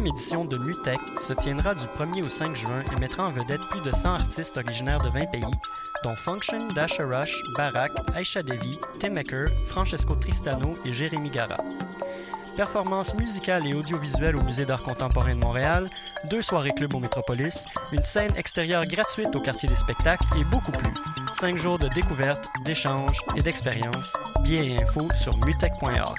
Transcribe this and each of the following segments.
17e édition de MUTEC se tiendra du 1er au 5 juin et mettra en vedette plus de 100 artistes originaires de 20 pays, dont Function, Dasha Rush, Barak, Aisha Devi, Tim Maker, Francesco Tristano et Jérémy Gara. Performances musicales et audiovisuelles au Musée d'art contemporain de Montréal, deux soirées club au Métropolis, une scène extérieure gratuite au quartier des spectacles et beaucoup plus. Cinq jours de découvertes, d'échanges et d'expériences. Billets et infos sur mutech.org.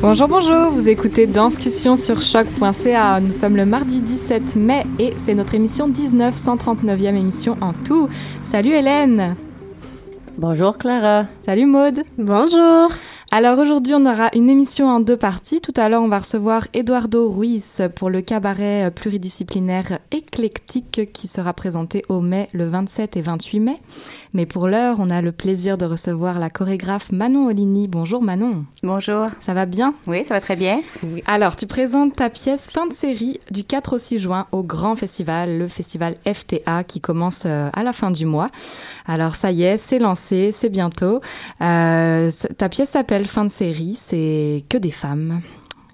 Bonjour, bonjour, vous écoutez Danscussion sur choc.ca. Nous sommes le mardi 17 mai et c'est notre émission 19, 139e émission en tout. Salut Hélène. Bonjour Clara. Salut Maude. Bonjour. Alors aujourd'hui, on aura une émission en deux parties. Tout à l'heure, on va recevoir Eduardo Ruiz pour le cabaret pluridisciplinaire éclectique qui sera présenté au mai le 27 et 28 mai. Mais pour l'heure, on a le plaisir de recevoir la chorégraphe Manon Olini. Bonjour Manon. Bonjour. Ça va bien? Oui, ça va très bien. Alors, tu présentes ta pièce fin de série du 4 au 6 juin au grand festival, le festival FTA qui commence euh, à la fin du mois. Alors ça y est, c'est lancé, c'est bientôt. Euh, ta pièce s'appelle Fin de série, c'est que des femmes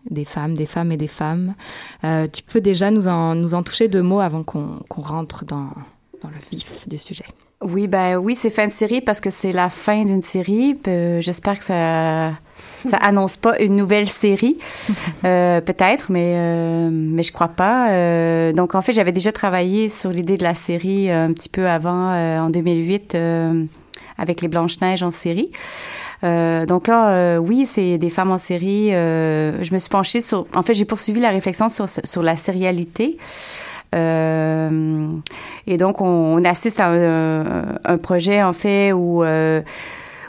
des femmes, des femmes et des femmes. Euh, tu peux déjà nous en, nous en toucher deux mots avant qu'on rentre dans, dans le vif du sujet. Oui, ben oui, c'est fin de série parce que c'est la fin d'une série. Euh, J'espère que ça ça annonce pas une nouvelle série, euh, peut-être, mais euh, mais je crois pas. Euh, donc en fait, j'avais déjà travaillé sur l'idée de la série un petit peu avant, en 2008, euh, avec les Blanches Neiges en série. Euh, donc là, euh, oui, c'est des femmes en série. Euh, je me suis penchée sur. En fait, j'ai poursuivi la réflexion sur sur la sérialité. Euh, et donc, on, on assiste à un, un, projet, en fait, où, euh,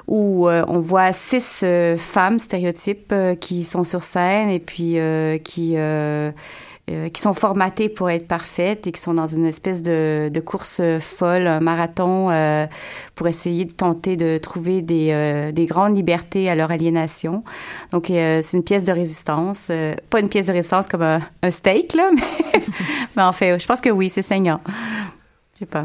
où euh, on voit six femmes stéréotypes euh, qui sont sur scène et puis qui qui sont formatées pour être parfaites et qui sont dans une espèce de, course folle, un marathon, euh, pour essayer de tenter de trouver des, euh, des grandes libertés à leur aliénation. Donc, euh, c'est une pièce de résistance. pas une pièce de résistance comme un, steak, là, mais, mais en fait, je pense que oui, c'est saignant. Je sais pas.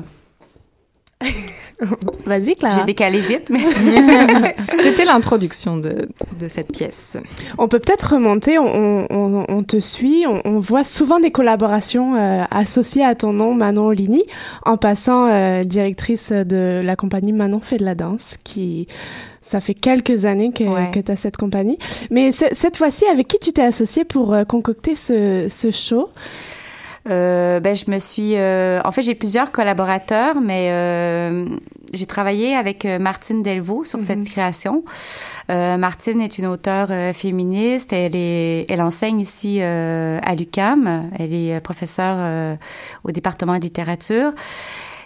Vas-y, Clara. J'ai décalé vite, mais... C'était l'introduction de, de cette pièce. On peut peut-être remonter, on, on, on, te suit, on, on, voit souvent des collaborations euh, associées à ton nom, Manon Olini, en passant euh, directrice de la compagnie Manon fait de la danse, qui... Ça fait quelques années que, Ouais. que tu as cette compagnie. Mais cette fois-ci, avec qui tu t'es associée pour euh, concocter ce, ce show? Euh, ben je me suis euh, en fait j'ai plusieurs collaborateurs mais euh, j'ai travaillé avec euh, Martine Delvaux sur cette création. Euh, Martine est une auteure euh, féministe, elle est elle enseigne ici euh, à l'UCAM, elle est professeure euh, au département de littérature.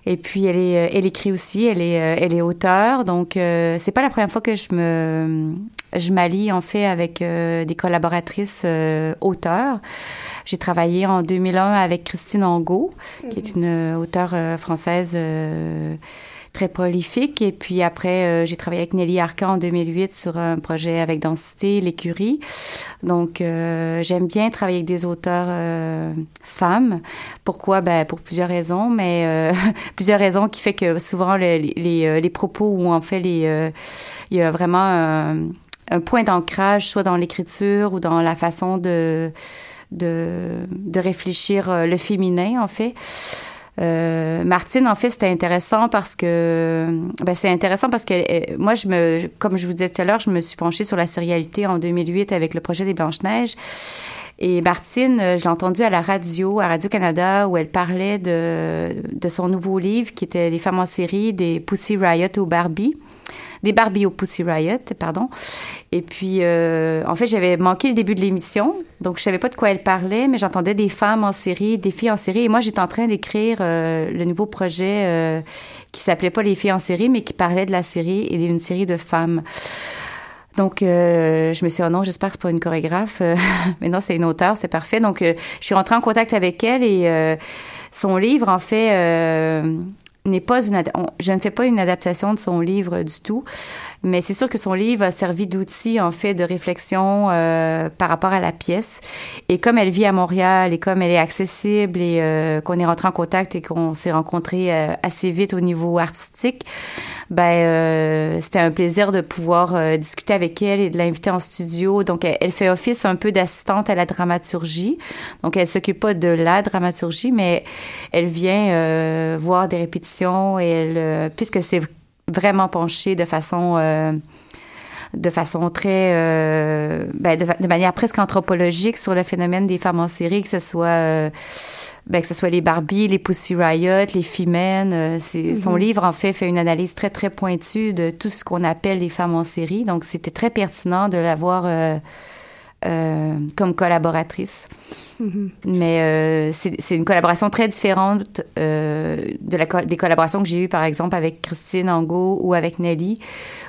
Et puis elle est, elle écrit aussi, elle est, elle est auteure. Donc euh, c'est pas la première fois que je me, je m'allie en fait avec euh, des collaboratrices euh, auteurs. J'ai travaillé en 2001 avec Christine Angot, qui est une euh, auteure euh, française euh, très prolifique. Et puis après, euh, j'ai travaillé avec Nelly Arcan en 2008 sur un projet avec Densité, l'écurie. Donc, euh, j'aime bien travailler avec des auteurs euh, femmes. Pourquoi? Ben, pour plusieurs raisons, mais euh, plusieurs raisons qui fait que souvent le- les, les, les propos ou en fait les, euh, il y a vraiment un, un point d'ancrage, soit dans l'écriture ou dans la façon de de, de réfléchir euh, le féminin en fait. Euh, Martine, en fait, c'était intéressant parce que, ben, c'est intéressant parce que euh, moi, je me, comme je vous disais tout à l'heure, je me suis penchée sur la sérialité en 2008 avec le projet des Blanches Neiges. Et Martine, je l'ai entendue à la radio, à Radio-Canada, où elle parlait de, de son nouveau livre qui était Les femmes en série, des Pussy Riot ou Barbie des Barbie au Pussy Riot, pardon. Et puis, euh, en fait, j'avais manqué le début de l'émission, donc je savais pas de quoi elle parlait, mais j'entendais des femmes en série, des filles en série, et moi, j'étais en train d'écrire euh, le nouveau projet euh, qui s'appelait pas Les filles en série, mais qui parlait de la série et d'une série de femmes. Donc, euh, je me suis dit, oh non, j'espère que c'est pas une chorégraphe. mais non, c'est une auteure, c'est parfait. Donc, je suis rentrée en contact avec elle et son livre, en fait, n'est pas une je ne fais pas une adaptation de son livre du tout, mais c'est sûr que son livre a servi d'outil en fait de réflexion euh, par rapport à la pièce. Et comme elle vit à Montréal et comme elle est accessible et euh, qu'on est rentré en contact et qu'on s'est rencontré euh, assez vite au niveau artistique, ben c'était un plaisir de pouvoir discuter avec elle et de l'inviter en studio. Donc elle, fait office un peu d'assistante à la dramaturgie. Donc elle s'occupe pas de la dramaturgie, mais elle vient voir des répétitions et elle puisque c'est vraiment penché de façon euh, de façon très euh, ben de, manière presque anthropologique sur le phénomène des femmes en série que ce soit euh, ben, que ce soit les Barbie, les Pussy Riot, les Femmes. son mm-hmm. livre en fait fait une analyse très très pointue de tout ce qu'on appelle les femmes en série. Donc c'était très pertinent de l'avoir euh, comme collaboratrice. Mm-hmm. Mais euh, c'est une collaboration très différente euh, de la, des collaborations que j'ai eues, par exemple, avec Christine Angot ou avec Nelly,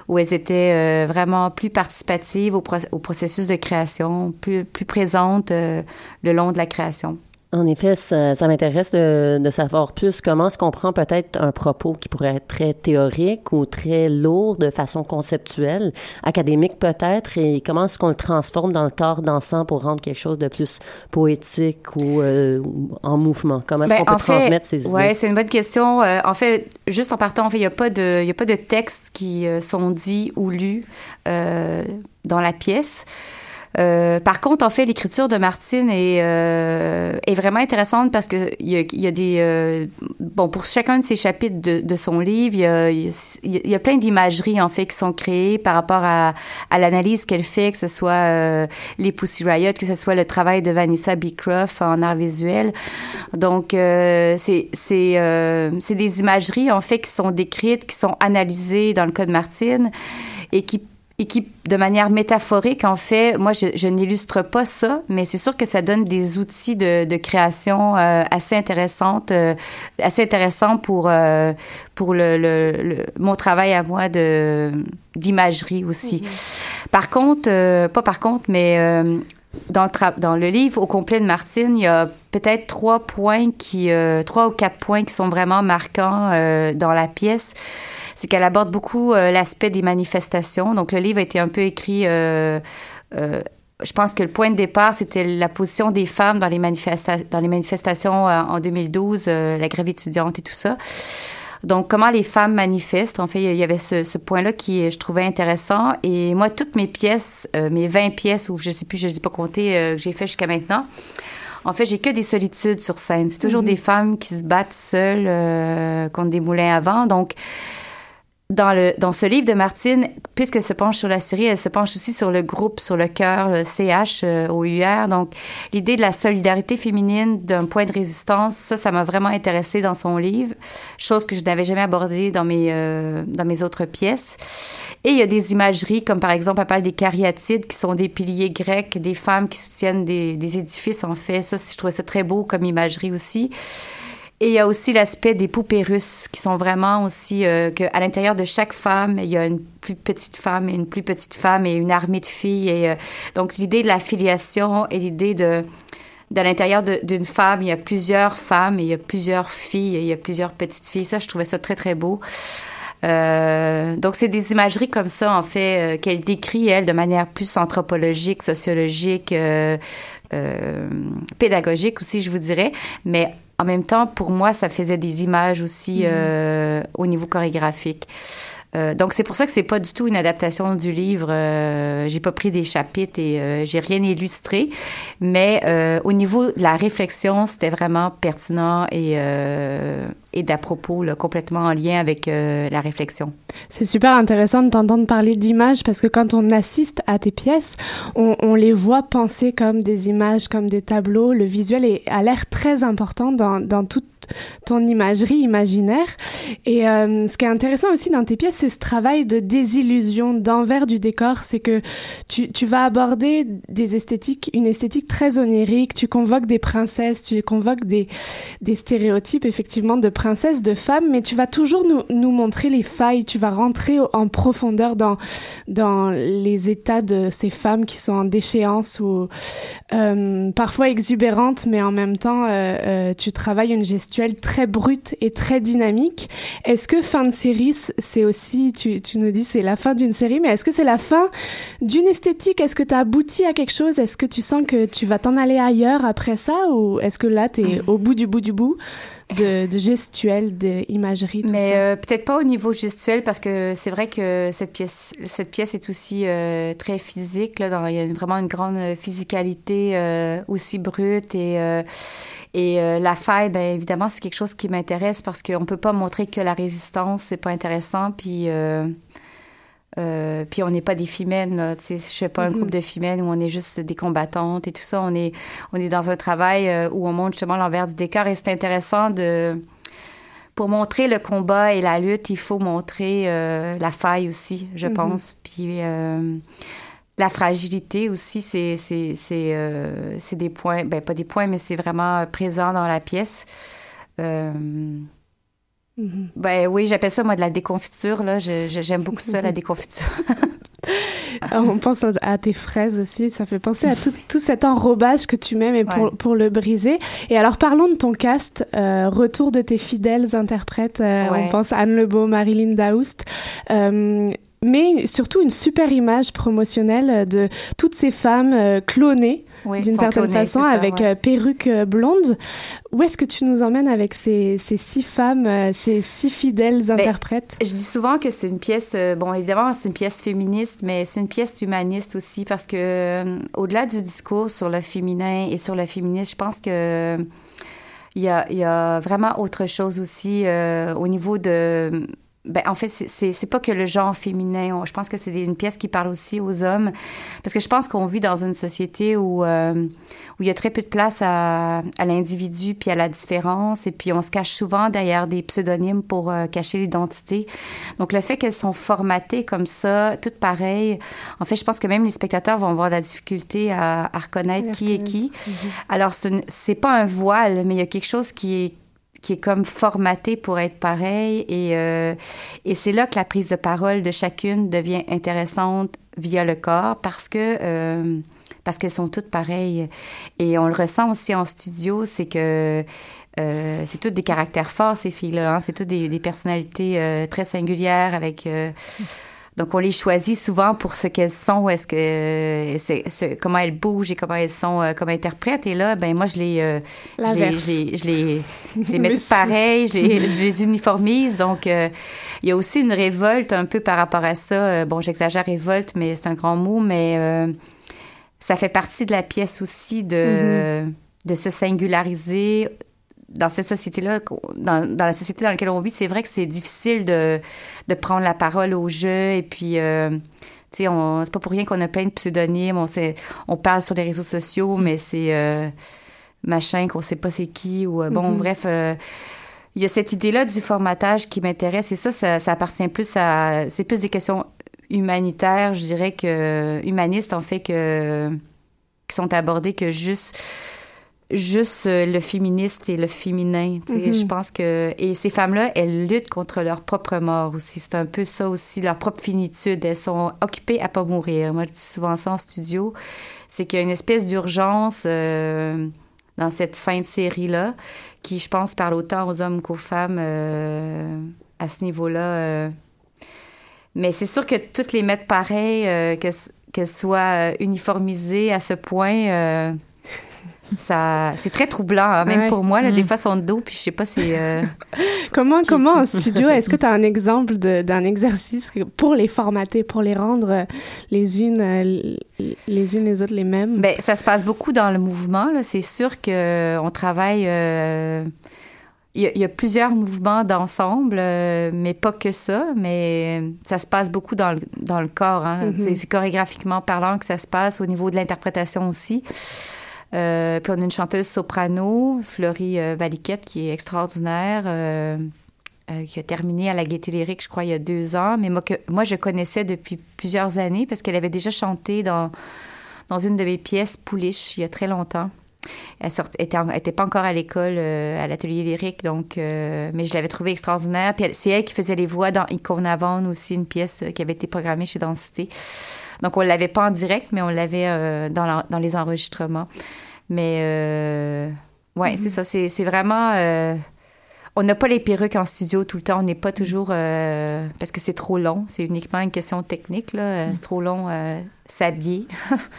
où elles étaient euh, vraiment plus participatives au, au, processus de création, plus, plus présentes euh, le long de la création. En effet, ça, ça m'intéresse de, de, savoir plus comment se comprend peut-être un propos qui pourrait être très théorique ou très lourd de façon conceptuelle, académique peut-être, et comment est-ce qu'on le transforme dans le corps dansant pour rendre quelque chose de plus poétique ou, euh, en mouvement? Comment est-ce ben, qu'on peut transmettre ces idées? Oui, c'est une bonne question. Euh, en fait, juste en partant, en fait, il n'y a pas de, il y a pas de textes qui euh, sont dits ou lus dans la pièce. Euh, par contre, en fait, l'écriture de Martine est, euh, est vraiment intéressante parce que il y a, y a, des euh, bon pour chacun de ces chapitres de, de son livre, il y a, y a plein d'imageries en fait qui sont créées par rapport à, à l'analyse qu'elle fait, que ce soit euh, les Pussy Riot, que ce soit le travail de Vanessa Beecroft en art visuel. Donc euh, c'est c'est c'est des imageries en fait qui sont décrites, qui sont analysées dans le code Martine et qui et qui, de manière métaphorique, en fait, moi, je, je n'illustre pas ça, mais c'est sûr que ça donne des outils de, de création euh, assez intéressantes, euh, assez intéressants pour euh, pour le, le, mon travail à moi de d'imagerie aussi. Mm-hmm. Par contre, pas par contre, mais dans le, dans le livre au complet de Martine, il y a peut-être trois points qui, trois ou quatre points qui sont vraiment marquants dans la pièce c'est qu'elle aborde beaucoup euh, l'aspect des manifestations. Donc, le livre a été un peu écrit. Euh, euh, je pense que le point de départ, c'était la position des femmes dans les, dans les manifestations en 2012, la grève étudiante et tout ça. Donc, comment les femmes manifestent? En fait, il y avait ce, ce point-là qui je trouvais intéressant. Et moi, toutes mes pièces, mes 20 pièces, ou je sais plus, je ne les ai pas comptées, que j'ai fait jusqu'à maintenant, en fait, j'ai que des solitudes sur scène. C'est toujours mm-hmm. des femmes qui se battent seules contre des moulins à vent. Donc, dans le dans ce livre de Martine, puisqu'elle se penche sur la série, elle se penche aussi sur le groupe, sur le cœur, le CH euh, au UR. Donc, l'idée de la solidarité féminine, d'un point de résistance, ça, ça m'a vraiment intéressée dans son livre, chose que je n'avais jamais abordée dans mes euh, dans mes autres pièces. Et il y a des imageries, comme par exemple, elle parle des cariatides, qui sont des piliers grecs, des femmes qui soutiennent des, des édifices, en fait. Ça, je trouvais ça très beau comme imagerie aussi. Et il y a aussi l'aspect des poupées russes qui sont vraiment aussi euh, qu'à l'intérieur de chaque femme, il y a une plus petite femme et une plus petite femme et une armée de filles. Et euh, donc l'idée de la filiation et l'idée de de l'intérieur d'une femme, il y a plusieurs femmes et il y a plusieurs filles et il y a plusieurs petites filles. Ça, je trouvais ça très très beau. Euh, donc c'est des imageries comme ça en fait euh, qu'elle décrit elle de manière plus anthropologique, sociologique, euh, euh pédagogique aussi je vous dirais, mais en même temps, pour moi, ça faisait des images aussi mm. euh, au niveau chorégraphique. Euh, donc c'est pour ça que c'est pas du tout une adaptation du livre. Euh, j'ai pas pris des chapitres et euh, j'ai rien illustré, mais euh, au niveau de la réflexion, c'était vraiment pertinent et et d'à propos, là, complètement en lien avec la réflexion. C'est super intéressant de t'entendre parler d'images parce que quand on assiste à tes pièces, on, on, les voit penser comme des images, comme des tableaux. Le visuel est, a l'air très important dans, dans toute ton imagerie imaginaire. Et euh, ce qui est intéressant aussi dans tes pièces, c'est ce travail de désillusion, d'envers du décor. C'est que tu, tu vas aborder des esthétiques, une esthétique très onirique. Tu convoques des princesses, tu convoques des, des stéréotypes effectivement de princesses, de femmes, mais tu vas toujours nous, nous montrer les failles. Tu vas rentrer en profondeur dans, dans les états de ces femmes qui sont en déchéance ou euh, parfois exubérantes, mais en même temps, euh, tu travailles une gestion très brute et très dynamique. Est-ce que fin de série, c'est aussi, tu, tu nous dis c'est la fin d'une série, mais est-ce que c'est la fin d'une esthétique? Est-ce que tu as abouti à quelque chose? Est-ce que tu sens que tu vas t'en aller ailleurs après ça? Ou est-ce que là, tu es mm. au bout du bout du bout? De, de gestuel, d'imagerie, tout Mais euh, peut-être pas au niveau gestuel parce que c'est vrai que cette pièce, cette pièce est aussi euh, très physique. Là, dans, il y a vraiment une grande physicalité euh, aussi brute et et euh, la faille, ben évidemment, c'est quelque chose qui m'intéresse parce qu'on peut pas montrer que la résistance, c'est pas intéressant. Puis, euh, euh, puis on n'est pas des femmes, là. Tu sais, je sais pas un groupe mm-hmm. de femmes où on est juste des combattantes et tout ça. On est, on est dans un travail euh, où on montre justement l'envers du décor et c'est intéressant de pour montrer le combat et la lutte, il faut montrer euh, la faille aussi, je mm-hmm. pense. Puis la fragilité aussi, c'est c'est c'est euh, c'est des points, ben pas des points, mais c'est vraiment présent dans la pièce. Mm-hmm. Ben oui, j'appelle ça moi de la déconfiture là. J'aime beaucoup ça, la déconfiture. On pense à tes fraises aussi, ça fait penser à tout, tout cet enrobage que tu mets mais pour, pour le briser. Et alors parlons de ton cast, euh, retour de tes fidèles interprètes. Euh, on pense à Anne Lebeau, Marilyn Daoust. Euh, mais surtout une super image promotionnelle de toutes ces femmes euh, clonées d'une certaine façon avec euh, perruque euh, blonde. Où est-ce que tu nous emmènes avec ces, ces six femmes, ces six fidèles ben, interprètes? Je dis souvent que c'est une pièce, bon évidemment c'est une pièce féministe, mais c'est une pièce humaniste aussi parce que au-delà du discours sur le féminin et sur le féminisme, je pense que il y a, il y a vraiment autre chose aussi au niveau de ben, en fait, c'est pas que le genre féminin. je pense que c'est une pièce qui parle aussi aux hommes. Parce que je pense qu'on vit dans une société où, euh, où il y a très peu de place à, à l'individu puis à la différence. Et puis, on se cache souvent derrière des pseudonymes pour euh, cacher l'identité. Donc, le fait qu'elles sont formatées comme ça, toutes pareilles, en fait, je pense que même les spectateurs vont avoir de la difficulté à, à reconnaître qui est qui. Mm-hmm. Alors, c'est pas un voile, mais il y a quelque chose qui est qui est comme formaté pour être pareil. Et, euh, et c'est là que la prise de parole de chacune devient intéressante via le corps parce que euh, parce qu'elles sont toutes pareilles. Et on le ressent aussi en studio, c'est que euh, c'est toutes des caractères forts, ces filles-là. Hein? C'est toutes des, des personnalités euh, très singulières avec... Euh, donc, on les choisit souvent pour ce qu'elles sont, est-ce que c'est, comment elles bougent et comment elles sont euh, comme interprètes. Et là, ben moi, je les, euh, je, les je les, je les, je les, mets toutes pareilles, je les, je les uniformise. Donc, euh, il y a aussi une révolte un peu par rapport à ça. bon, j'exagère révolte, mais c'est un grand mot, mais ça fait partie de la pièce aussi de, mm-hmm. de se singulariser dans cette société-là, dans, dans, la société dans laquelle on vit, c'est vrai que c'est difficile de, de prendre la parole au jeu et puis euh, tu sais c'est pas pour rien qu'on a plein de pseudonymes, on sait, on parle sur les réseaux sociaux mais c'est euh, machin qu'on sait pas c'est qui ou euh, bon mm-hmm. bref euh, il y a cette idée-là du formatage qui m'intéresse et ça, ça, ça appartient plus à c'est plus des questions humanitaires, je dirais que humanistes en fait que qui sont abordées que juste juste euh, le féministe et le féminin. Mm Je pense que et ces femmes-là, elles luttent contre leur propre mort aussi. C'est un peu ça aussi, leur propre finitude. Elles sont occupées à pas mourir. Moi, je dis souvent ça en studio, c'est qu'il y a une espèce d'urgence euh, dans cette fin de série-là, qui, je pense, parle autant aux hommes qu'aux femmes euh, à ce niveau-là. Euh. Mais c'est sûr que toutes les mettre pareilles, qu'elles soient uniformisées à ce point ça, c'est très troublant, hein, même Ouais. pour moi. Là, Des Mm. fois, son dos, puis je sais pas, c'est. euh, Comment, comment en studio, est-ce que tu as un exemple d'un exercice pour les formater, pour les rendre euh, les unes, euh, les unes les autres les mêmes? Ben, ça se passe beaucoup dans le mouvement. là. C'est sûr que on travaille. euh, Il y, a- il y a plusieurs mouvements d'ensemble, euh, mais pas que ça. Mais ça se passe beaucoup dans le, dans le corps. hein. Mhm. C'est- C'est chorégraphiquement parlant que ça se passe au niveau de l'interprétation aussi. Euh, puis on a une chanteuse soprano, Florie euh, Valiquette, qui est extraordinaire. euh, qui a terminé à la Gaîté Lyrique, je crois, il y a deux ans. Mais moi, que, moi je connaissais depuis plusieurs années parce qu'elle avait déjà chanté dans, dans une de mes pièces, Pouliche, il y a très longtemps. Elle sort- était, en- elle était pas encore à l'école, euh, à l'atelier lyrique, donc, euh, mais je l'avais trouvée extraordinaire. Puis c'est elle qui faisait les voix dans Icône Avon aussi, une pièce euh, qui avait été programmée chez Densité. Donc on l'avait pas en direct, mais on l'avait euh, dans, la- dans les enregistrements. Mais ouais, c'est ça, c'est vraiment. on n'a pas les perruques en studio tout le temps. On n'est pas toujours parce que c'est trop long. C'est uniquement une question technique là. Euh, C'est trop long s'habiller.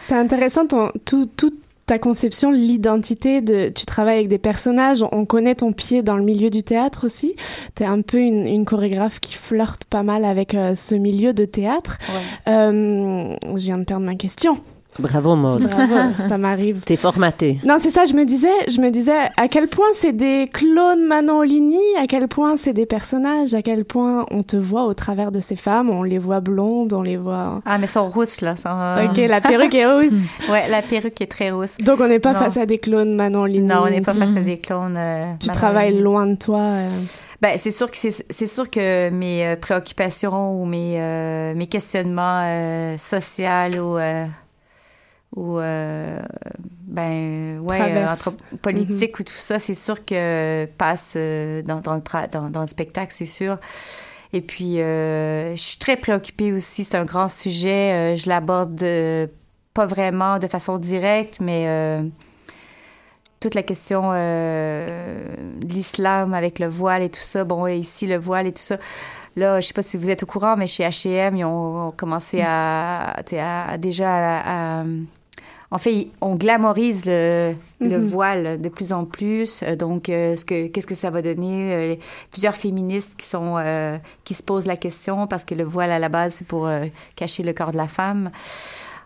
C'est intéressant, ton, tout, toute ta conception, l'identité de... Tu travailles avec des personnages, on connaît ton pied dans le milieu du théâtre aussi. Tu es un peu une, une chorégraphe qui flirte pas mal avec euh, ce milieu de théâtre. Euh, je viens de perdre ma question. Bravo, Maud. Bravo, ça m'arrive. T'es formaté. Non, c'est ça, je me disais, je me disais à quel point c'est des clones Manon Ligny, à quel point c'est des personnages, à quel point on te voit au travers de ces femmes, on les voit blondes, on les voit... Ah, mais sont rousses là. sont- Ok, la perruque est rousse. Ouais, la perruque est très rousse. Donc on n'est pas Non. face à des clones Manon Ligny. Non, on n'est pas face à des clones. euh, Tu Manon travailles Ligny. loin de toi. euh. Ben, c'est sûr que c'est c'est sûr que mes euh, préoccupations ou mes euh, mes questionnements euh, sociaux ou euh, ou euh, ben ouais entre politique ou tout ça, c'est sûr que passe euh, dans dans le tra- dans, dans le spectacle, c'est sûr. Et puis euh, je suis très préoccupée aussi, c'est un grand sujet, je l'aborde pas vraiment de façon directe, mais euh, toute la question de l'islam avec le voile et tout ça. Bon, ici, le voile et tout ça. Là, je sais pas si vous êtes au courant, mais chez H&M, ils ont, ont commencé à, à- déjà à, à- en fait, on glamorise le, le Mhm. voile de plus en plus. Euh, Donc, euh, ce que, qu'est-ce que ça va donner? Euh, Plusieurs féministes qui sont euh, qui se posent la question parce que le voile à la base c'est pour cacher le corps de la femme.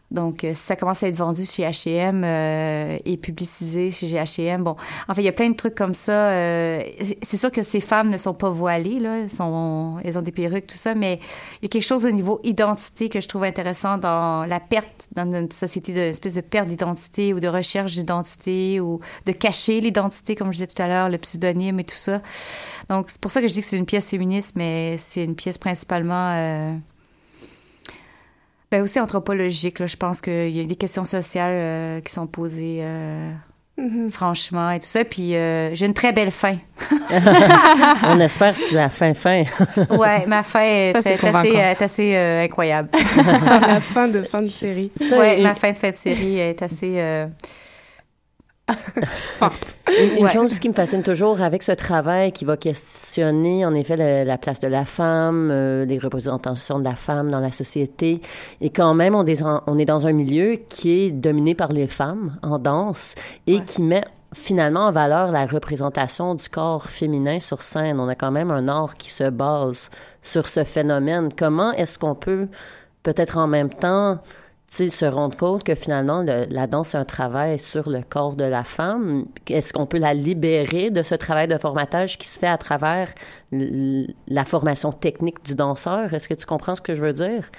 Donc, euh, ça commence à être vendu chez H&M euh, et publicisé chez H&M. Bon, en fait, il y a plein de trucs comme ça. euh, c'est- sûr que ces femmes ne sont pas voilées, là. Sont, elles ont des perruques, tout ça, mais il y a quelque chose au niveau identité que je trouve intéressant dans la perte, dans notre société, d'une espèce de perte d'identité ou de recherche d'identité ou de cacher l'identité, comme je disais tout à l'heure, le pseudonyme et tout ça. Donc, c'est pour ça que je dis que c'est une pièce féministe, mais c'est une pièce principalement... euh, ben aussi anthropologique. Là. Je pense qu'il y a des questions sociales euh, qui sont posées euh, Mhm. franchement et tout ça. Puis euh, j'ai une très belle fin. On espère que c'est la fin fin. Ouais, ma fin est, Ça, c'est est assez, est assez euh, incroyable. la fin de fin de série. ouais, ma fin de fin de série est assez... euh, Une, une Ouais. chose qui me fascine toujours avec ce travail qui va questionner en effet la place de la femme, euh, les représentations de la femme dans la société, et quand même on est, en- on est dans un milieu qui est dominé par les femmes en danse et Ouais. qui met finalement en valeur la représentation du corps féminin sur scène. On a quand même un art qui se base sur ce phénomène. Comment est-ce qu'on peut peut-être en même temps se rendre compte que finalement, le- la danse, c'est un travail sur le corps de la femme. Est-ce qu'on peut la libérer de ce travail de formatage qui se fait à travers la formation technique du danseur? Est-ce que tu comprends ce que je veux dire?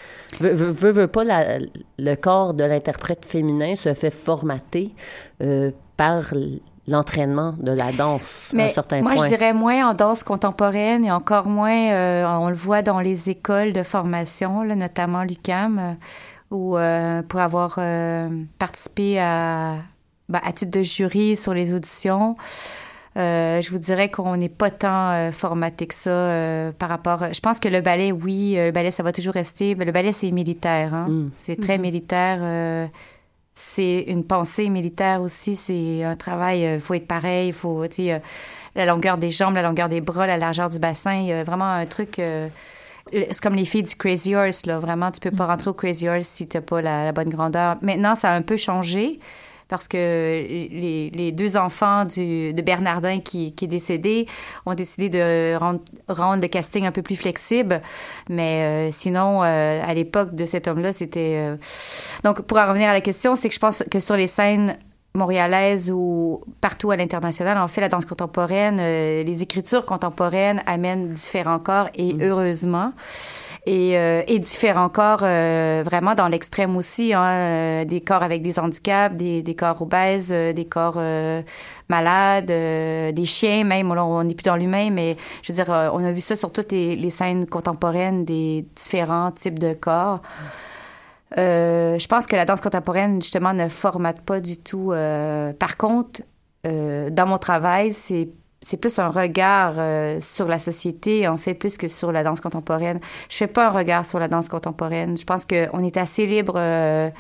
Veux, veux, pas, la- le corps de l'interprète féminin se fait formater euh, par l'entraînement de la danse à un Mais certain moi, point. je dirais moins en danse contemporaine et encore moins, euh, on le voit dans les écoles de formation, là, notamment l'UCAM, euh, où euh, pour avoir euh, participé à, ben, à titre de jury sur les auditions, euh, je vous dirais qu'on n'est pas tant euh, formaté que ça euh, par rapport. Je pense que le ballet, oui, euh, le ballet, ça va toujours rester. Mais le ballet, c'est militaire. Hein? Mm. C'est très militaire. euh, c'est une pensée militaire aussi. C'est un travail. Il faut être pareil. Il faut, tu sais, euh, la longueur des jambes, la longueur des bras, la largeur du bassin. Il y a vraiment un truc. C'est comme les filles du Crazy Horse, là. Vraiment, tu peux pas rentrer au Crazy Horse si t'as pas la, la bonne grandeur. Maintenant, ça a un peu changé. parce que les, les deux enfants du, de Bernardin qui, qui est décédé ont décidé de rendre, rendre le casting un peu plus flexible. Mais euh, sinon, euh, à l'époque de cet homme-là, c'était... Euh, Donc, pour en revenir à la question, c'est que je pense que sur les scènes montréalaises ou partout à l'international, en fait, la danse contemporaine, les écritures contemporaines amènent différents corps et mmh. heureusement et, euh, et différents corps euh, vraiment dans l'extrême aussi, hein, euh, des corps avec des handicaps, des, des corps obèses, des corps malades, des chiens même. on n'est plus dans l'humain, mais je veux dire, on a vu ça sur toutes les, les, scènes contemporaines des différents types de corps. Je pense que la danse contemporaine justement ne formate pas du tout. par contre, dans mon travail, c'est c'est plus un regard euh, sur la société, en fait, plus que sur la danse contemporaine. Je fais pas un regard sur la danse contemporaine. Je pense qu'on est assez libre, euh,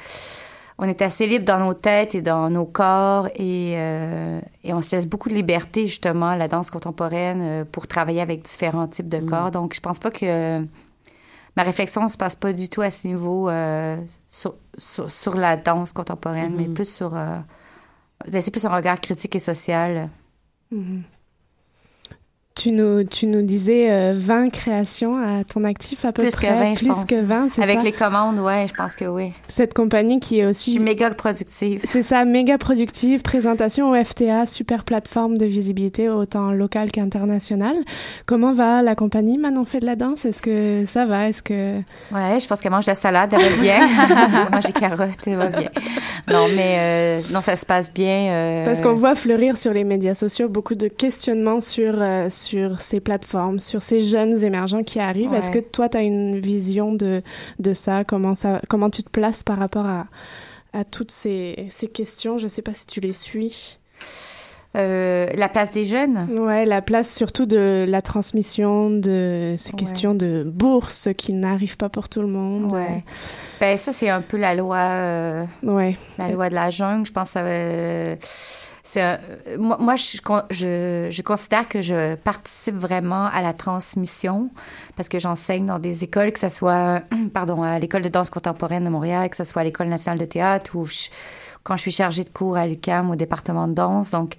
on est assez libre dans nos têtes et dans nos corps et, euh, et on se laisse beaucoup de liberté, justement, la danse contemporaine, pour travailler avec différents types de mm. corps. Donc, je pense pas que ma réflexion ne se passe pas du tout à ce niveau sur, sur, la danse contemporaine, mais mm-hmm. plus sur... Ben, c'est plus un regard critique et social. Mm-hmm. Tu nous, tu nous disais 20 euh, créations à ton actif à peu plus près. Que 20, plus je pense. que 20, c'est Avec les commandes, ouais, je pense que oui. Cette compagnie qui est aussi... Je suis méga productive. C'est ça, méga productive. Présentation au FTA, super plateforme de visibilité autant locale qu'internationale. Comment va la compagnie Manon fait de la danse? Est-ce que ça va? Est-ce que... Ouais, je pense qu'elle mange de la salade, elle va bien. elle mange des carottes, elle va bien. Non, mais euh, non, ça se passe bien. Euh... Parce qu'on voit fleurir sur les médias sociaux beaucoup de questionnements sur... Euh, sur ces plateformes, sur ces jeunes émergents qui arrivent. Est-ce que toi, tu as une vision de, de ça? Comment, ça? comment tu te places par rapport à, à toutes ces, ces questions? Je ne sais pas si tu les suis. Euh, la place des jeunes? Ouais, la place surtout de la transmission de ces questions de bourse qui n'arrivent pas pour tout le monde. Ouais. Ben ça c'est un peu la loi. Euh, ouais. La loi de la jungle. Je pense. Euh, euh, moi, je, considère que je participe vraiment à la transmission parce que j'enseigne dans des écoles, que ce soit, pardon, à l'école de danse contemporaine de Montréal, que ce soit à l'école nationale de théâtre ou quand je suis chargée de cours à l'UCAM au département de danse. Donc,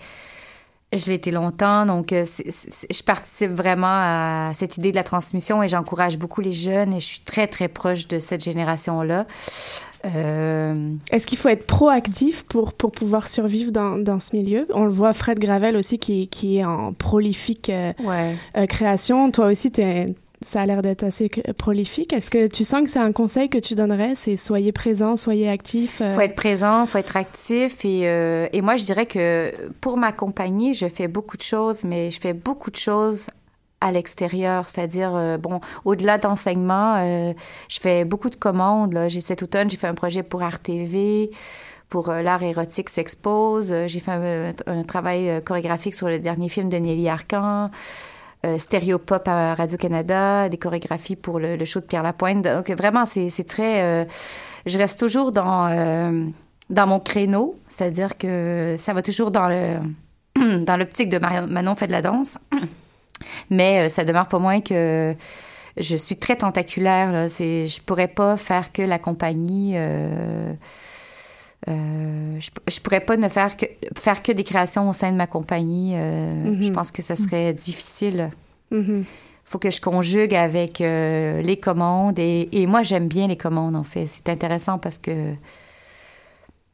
je l'ai été longtemps, donc euh, je participe vraiment à cette idée de la transmission et j'encourage beaucoup les jeunes et je suis très, très proche de cette génération-là. Euh... Est-ce qu'il faut être proactif pour, pour pouvoir survivre dans, dans ce milieu? On le voit, Fred Gravel aussi, qui, qui est en prolifique euh, ouais. euh, création. Toi aussi, es, ça a l'air d'être assez prolifique. Est-ce que tu sens que c'est un conseil que tu donnerais? C'est soyez présent, soyez actif? Euh... Faut être présent, faut être actif. Et, et moi, je dirais que pour ma compagnie, je fais beaucoup de choses, mais je fais beaucoup de choses à l'extérieur, c'est-à-dire euh, bon, au-delà d'enseignement, euh, je fais beaucoup de commandes. J'ai cet automne, j'ai fait un projet pour RTV, pour euh, l'art érotique s'expose. J'ai fait un, un, travail chorégraphique sur le dernier film de Nelly Arcan. Stéréopop à Radio-Canada, des chorégraphies pour le, le, show de Pierre Lapointe. Donc vraiment, c'est très... je reste toujours dans, dans mon créneau, c'est-à-dire que ça va toujours dans le dans l'optique de Manon fait de la danse. Mais euh, ça demeure pas moins que je suis très tentaculaire. Là. C'est, je pourrais pas faire que la compagnie. Euh, euh, je, je, pourrais pas ne faire que faire que des créations au sein de ma compagnie. Mm-hmm. Je pense que ça serait difficile. Il mm-hmm. faut que je conjugue avec les commandes et, et moi j'aime bien les commandes en fait. C'est intéressant parce que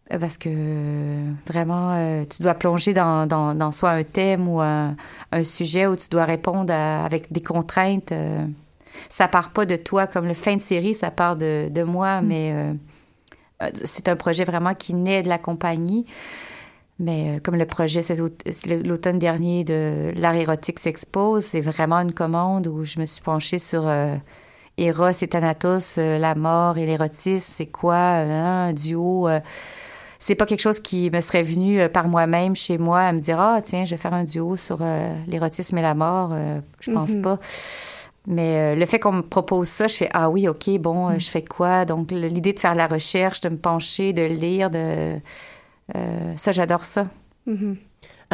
parce que vraiment, euh, tu dois plonger dans, dans, dans, soit un thème ou un, un, sujet où tu dois répondre avec des contraintes. Euh, ça part pas de toi comme le fin de série, ça part de, de moi, mm. mais euh, c'est un projet vraiment qui naît de la compagnie. Mais comme le projet l'automne dernier de l'art érotique s'expose, c'est vraiment une commande où je me suis penchée sur Eros et Thanatos, la mort et l'érotisme, c'est quoi, hein, un duo c'est pas quelque chose qui me serait venu euh, par moi-même chez moi à me dire ah tiens je vais faire un duo sur euh, l'érotisme et la mort euh, je pense mm-hmm. pas mais le fait qu'on me propose ça je fais ah oui ok bon je fais quoi? Donc l'idée de faire la recherche de me pencher de lire de ça j'adore ça mm-hmm.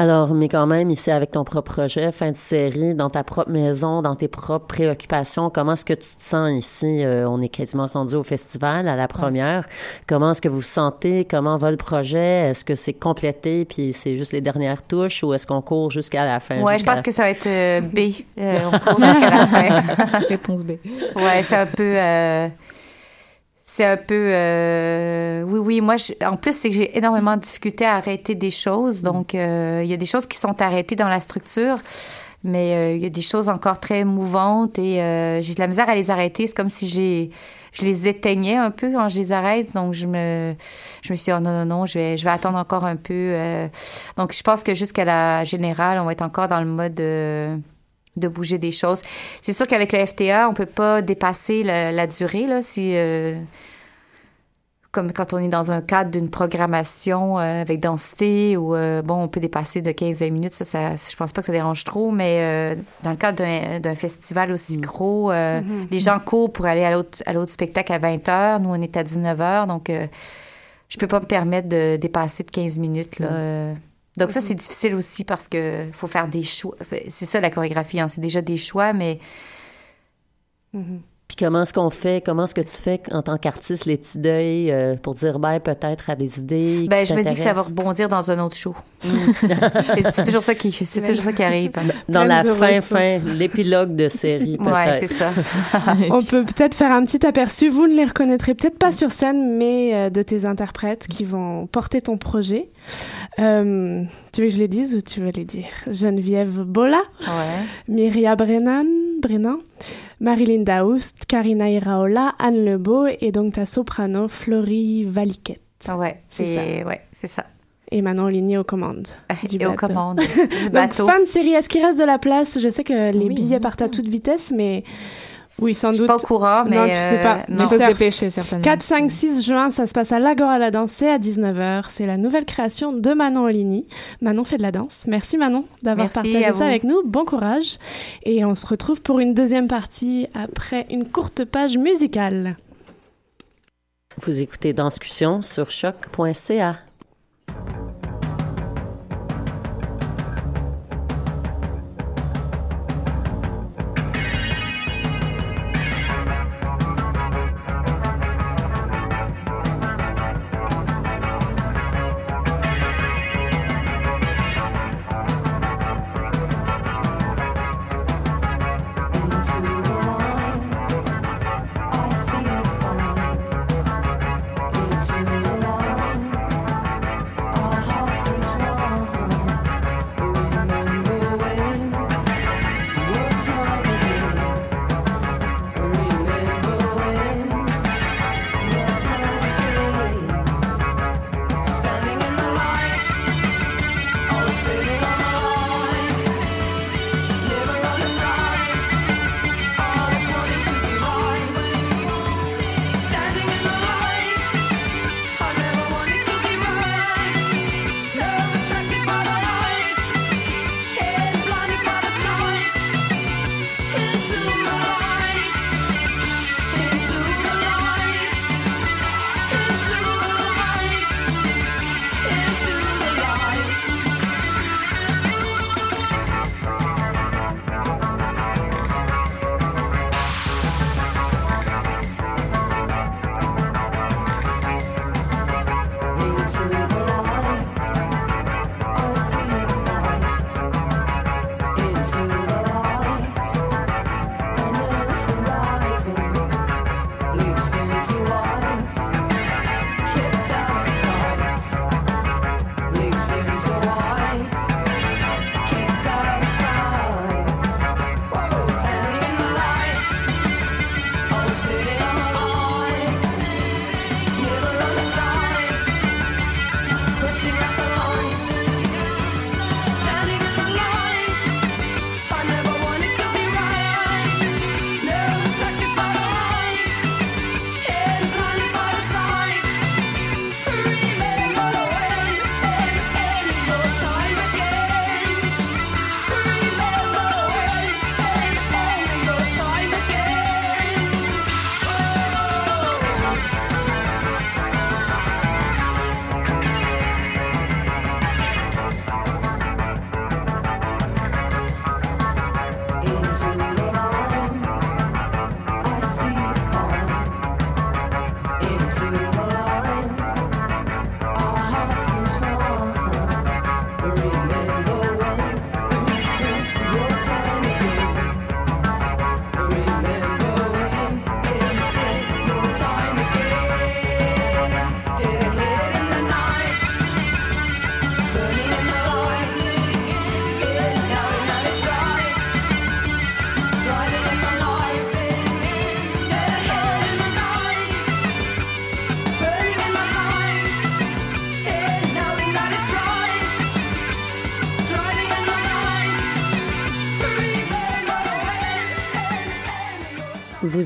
Alors, mais quand même, ici, avec ton propre projet, fin de série, dans ta propre maison, dans tes propres préoccupations, comment est-ce que tu te sens ici? Euh, on est quasiment rendu au festival, à la première. Comment est-ce que vous vous sentez? Comment va le projet? Est-ce que c'est complété puis c'est juste les dernières touches ou est-ce qu'on court jusqu'à la fin? Ouais, je pense que ça va être euh, B. Euh, on court jusqu'à la fin. Réponse B. Ouais, c'est un peu... euh, c'est un peu... euh, oui, oui, moi, je- en plus, c'est que j'ai énormément de difficultés à arrêter des choses. Donc, euh, il y a des choses qui sont arrêtées dans la structure, mais euh, il y a des choses encore très mouvantes et euh, j'ai de la misère à les arrêter. C'est comme si j'ai... Je les éteignais un peu quand je les arrête, donc je me, je me suis dit, oh non, non, non, je vais, je vais attendre encore un peu. euh. donc, je pense que jusqu'à la générale, on va être encore dans le mode euh, de bouger des choses. C'est sûr qu'avec le FTA, on peut pas dépasser la, la durée, là, si... euh, comme quand on est dans un cadre d'une programmation euh, avec densité ou euh, bon on peut dépasser de 15 20 minutes ça, ça je pense pas que ça dérange trop mais euh, dans le cadre d'un festival aussi gros euh, les gens courent pour aller à l'autre à l'autre spectacle à 20 heures nous on est à 19 heures donc euh, je peux pas me permettre de dépasser de 15 minutes là euh. Donc ça c'est difficile aussi parce que faut faire des choix. C'est ça la chorégraphie hein, c'est déjà des choix mais Puis comment est-ce qu'on fait, comment est-ce que tu fais en tant qu'artiste les petits deuils euh, pour dire bye peut-être à des idées? Ben, qui je me dis que ça va rebondir dans un autre show. c'est c'est toujours ça qui, c'est toujours ça qui arrive. Dans Pleine la fin, ressources. fin, l'épilogue de série Ouais, peut-être. c'est ça. On peut peut-être faire un petit aperçu. Vous ne les reconnaîtrez peut-être pas sur scène, mais euh, de tes interprètes qui vont porter ton projet. Euh, tu veux que je les dise ou tu veux les dire? Geneviève Bola, Ouais. Myria Brennan, Brennan, Marilyn Daoust, Karina Iraola, Anne Lebeau et donc ta soprano Florie Valiquette. Ouais, C'est ouais, c'est ça. Et Manon Ligny aux commandes. du Et aux commandes du Donc, fin de série. Est-ce qu'il reste de la place? Je sais que les Oui, billets partent à toute vitesse, mais oui, sans doute. pas au courant, mais Non, tu sais pas. euh, Tu dépêcher, certainement. 4, 5, 6 juin, ça se passe à l'Agora la danse, c'est à 19h. C'est la nouvelle création de Manon Oligny. Manon fait de la danse. Merci Manon d'avoir partagé ça vous. avec nous. Bon courage. Et on se retrouve pour une deuxième partie après une courte page musicale. Vous écoutez Danscussion sur choc.ca.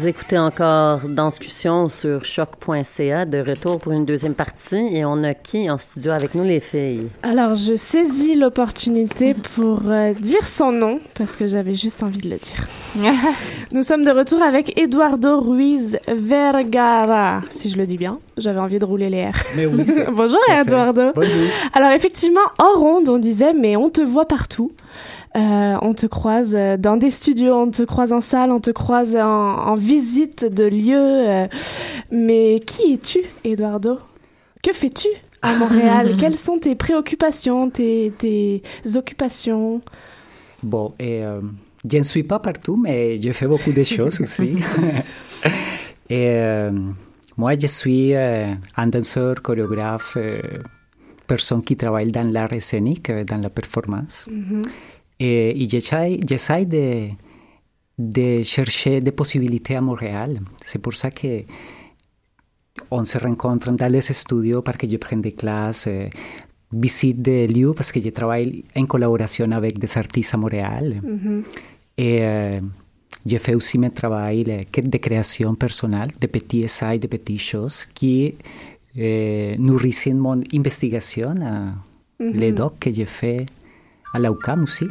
Vous écoutez encore Danscussion sur choc.ca, de retour pour une deuxième partie. Et on a qui en studio avec nous, les filles? Alors, je saisis l'opportunité pour euh, dire son nom, parce que j'avais juste envie de le dire. nous sommes de retour avec Eduardo Ruiz Vergara, si je le dis bien. J'avais envie de rouler les airs. Mais oui. Bonjour, Eduardo. Bonjour. Alors, effectivement, hors ronde, on disait, mais on te voit partout. Euh, on te croise euh, dans des studios, on te croise en salle, on te croise en, en visite de lieux. euh, mais qui es-tu, Eduardo? Que fais-tu à Montréal? Quelles sont tes préoccupations, tes, tes occupations? Bon, et, euh, je ne suis pas partout, mais je fais beaucoup de choses aussi. et euh, moi, je suis euh, un danseur, chorégraphe, personne qui travaille dans l'art scénique, dans la performance. Et, et j'essaie j'essaie de, de chercher des possibilités à Montréal. C'est pour ça que on se rencontre dans les studios parce que je prends des classes, euh, visite des lieux parce que je travaille en collaboration avec des artistes à Montréal. Et euh, je fais aussi mon travail de création personnelle, de petits essais, de petites choses qui euh, nourrissent mon investigation, euh, les docs que j'ai fait à la aussi.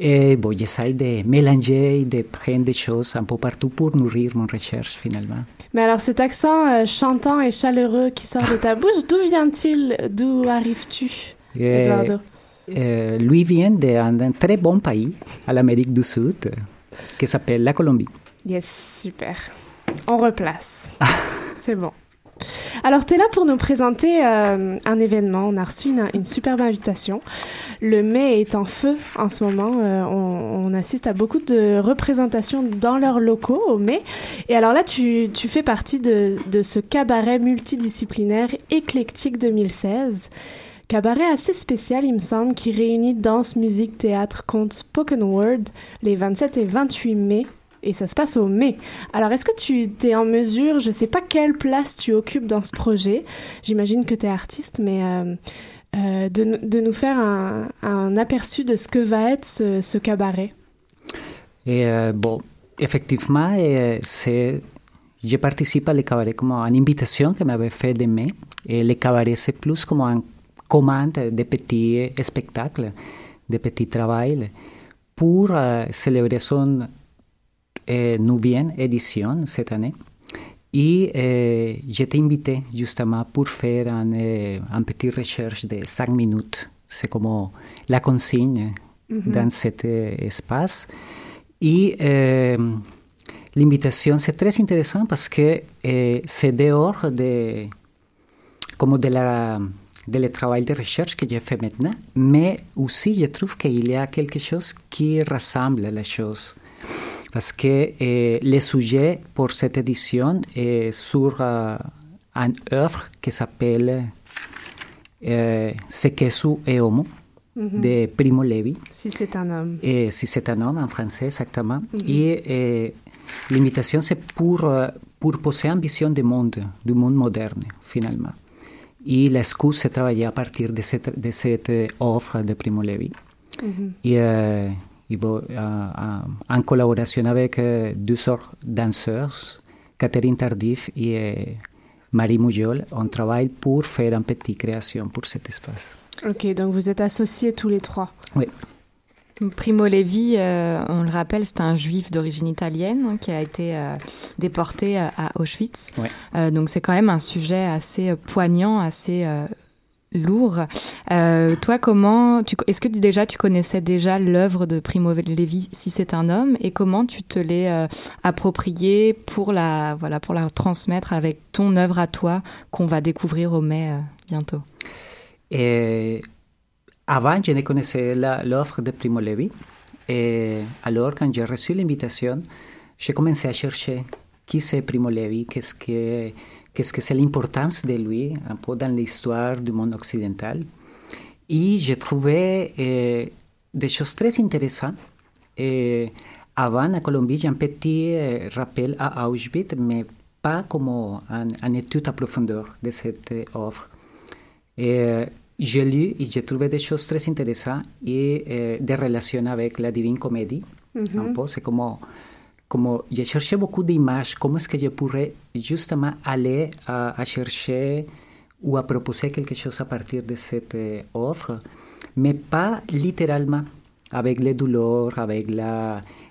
Et bon, j'essaie de mélanger, de prendre des choses un peu partout pour nourrir mon recherche finalement. Mais alors cet accent euh, chantant et chaleureux qui sort de ta bouche, d'où vient-il? D'où arrives-tu, Et, Eduardo? euh, lui vient d'un très bon pays, à l'Amérique du Sud, qui s'appelle la Colombie. Yes, super. On replace. C'est bon. Alors, tu es là pour nous présenter euh, un événement. On a reçu une, une superbe invitation. Le mai est en feu en ce moment. Euh, on, assiste à beaucoup de représentations dans leurs locaux au mai. Et alors là, tu, tu fais partie de, de ce cabaret multidisciplinaire éclectique 2016. Cabaret assez spécial, il me semble, qui réunit danse, musique, théâtre, conte, spoken word les 27 et 28 mai. Et ça se passe au mai. Alors, est-ce que tu es en mesure, je sais pas quelle place tu occupes dans ce projet, j'imagine que tu es artiste, mais euh, euh, de, nou- de nous faire un, aperçu de ce que va être ce, cabaret? Et euh, bon, effectivement, c'est, je participe à le cabaret comme une invitation que m'avait fait de mai. Et le cabaret, c'est plus comme une commande de petits spectacles, de petits travails pour euh, célébrer son euh, neuvième édition cette année. Et euh, j'étais invité justement pour faire un, euh, un petit recherche de 5 minutes. C'est comme la consigne dans cet euh, espace. Et euh, l'invitation, c'est très intéressant parce que c'est dehors de, comme de la de le travail de recherche que j'ai fait maintenant, mais aussi je trouve qu'il y a quelque chose qui rassemble les choses. Parce que euh, le sujet pour cette édition est sur euh, une œuvre qui s'appelle euh, Sekesu e Homo de Primo Levi. si c'est un homme Et si c'est un homme en français, exactement. Et euh, l'invitation, c'est pour, euh, pour poser une vision du monde, du monde moderne, finalement. Et l'excuse, c'est travailler à partir de cette, de cette euh, offre de Primo Levi. Et, euh, et bon, euh, euh, en collaboration avec deux autres danseurs, Catherine Tardif et euh, Marie Moujol, on travaille pour faire une petite création pour cet espace. Ok, donc vous êtes associés tous les trois. Oui. Primo Levi, euh, on le rappelle, c'est un juif d'origine italienne hein, qui a été euh, déporté euh, à Auschwitz. Ouais. Euh, donc c'est quand même un sujet assez poignant, assez lourd. Euh, toi, comment Est-ce que déjà tu connaissais déjà l'œuvre de Primo Levi, si c'est un homme, et comment tu te l'es euh, approprié pour la voilà pour la transmettre avec ton œuvre à toi qu'on va découvrir au mai euh, bientôt? Et avant, je ne connaissais l'offre de Primo Levi. Et alors, quand j'ai reçu l'invitation, j'ai commencé à chercher qui c'est Primo Levi, qu'est-ce que qu'est-ce que c'est l'importance de lui un peu dans l'histoire du monde occidental. Et j'ai trouvé euh, des choses très intéressantes. Et avant, à Colombie, j'ai un petit euh, rappel à Auschwitz, mais pas comme un, une étude à profondeur de cette euh, offre. Et j'ai lu et j'ai trouvé des choses très intéressantes et euh, des relations avec la Divine Comédie. Un peu, c'est comme comme j'ai cherché beaucoup d'images, comment est-ce que je pourrais justement aller à, chercher ou à proposer quelque chose à partir de cette euh, offre, mais pas littéralement, avec les douleurs, avec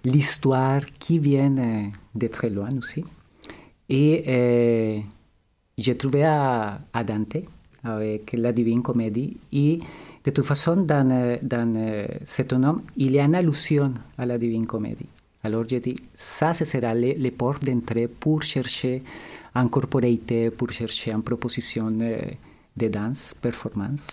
l'histoire qui vient euh, de très loin aussi. Et euh, j'ai trouvé à, à, Dante avec la Divine Comédie et de toute façon, dans, dans cet homme, il y a une allusion à la Divine Comédie. Alors j'ai dit, ça, ce sera les, les portes d'entrée pour chercher en corporate, pour chercher en proposition euh, de danse, performance.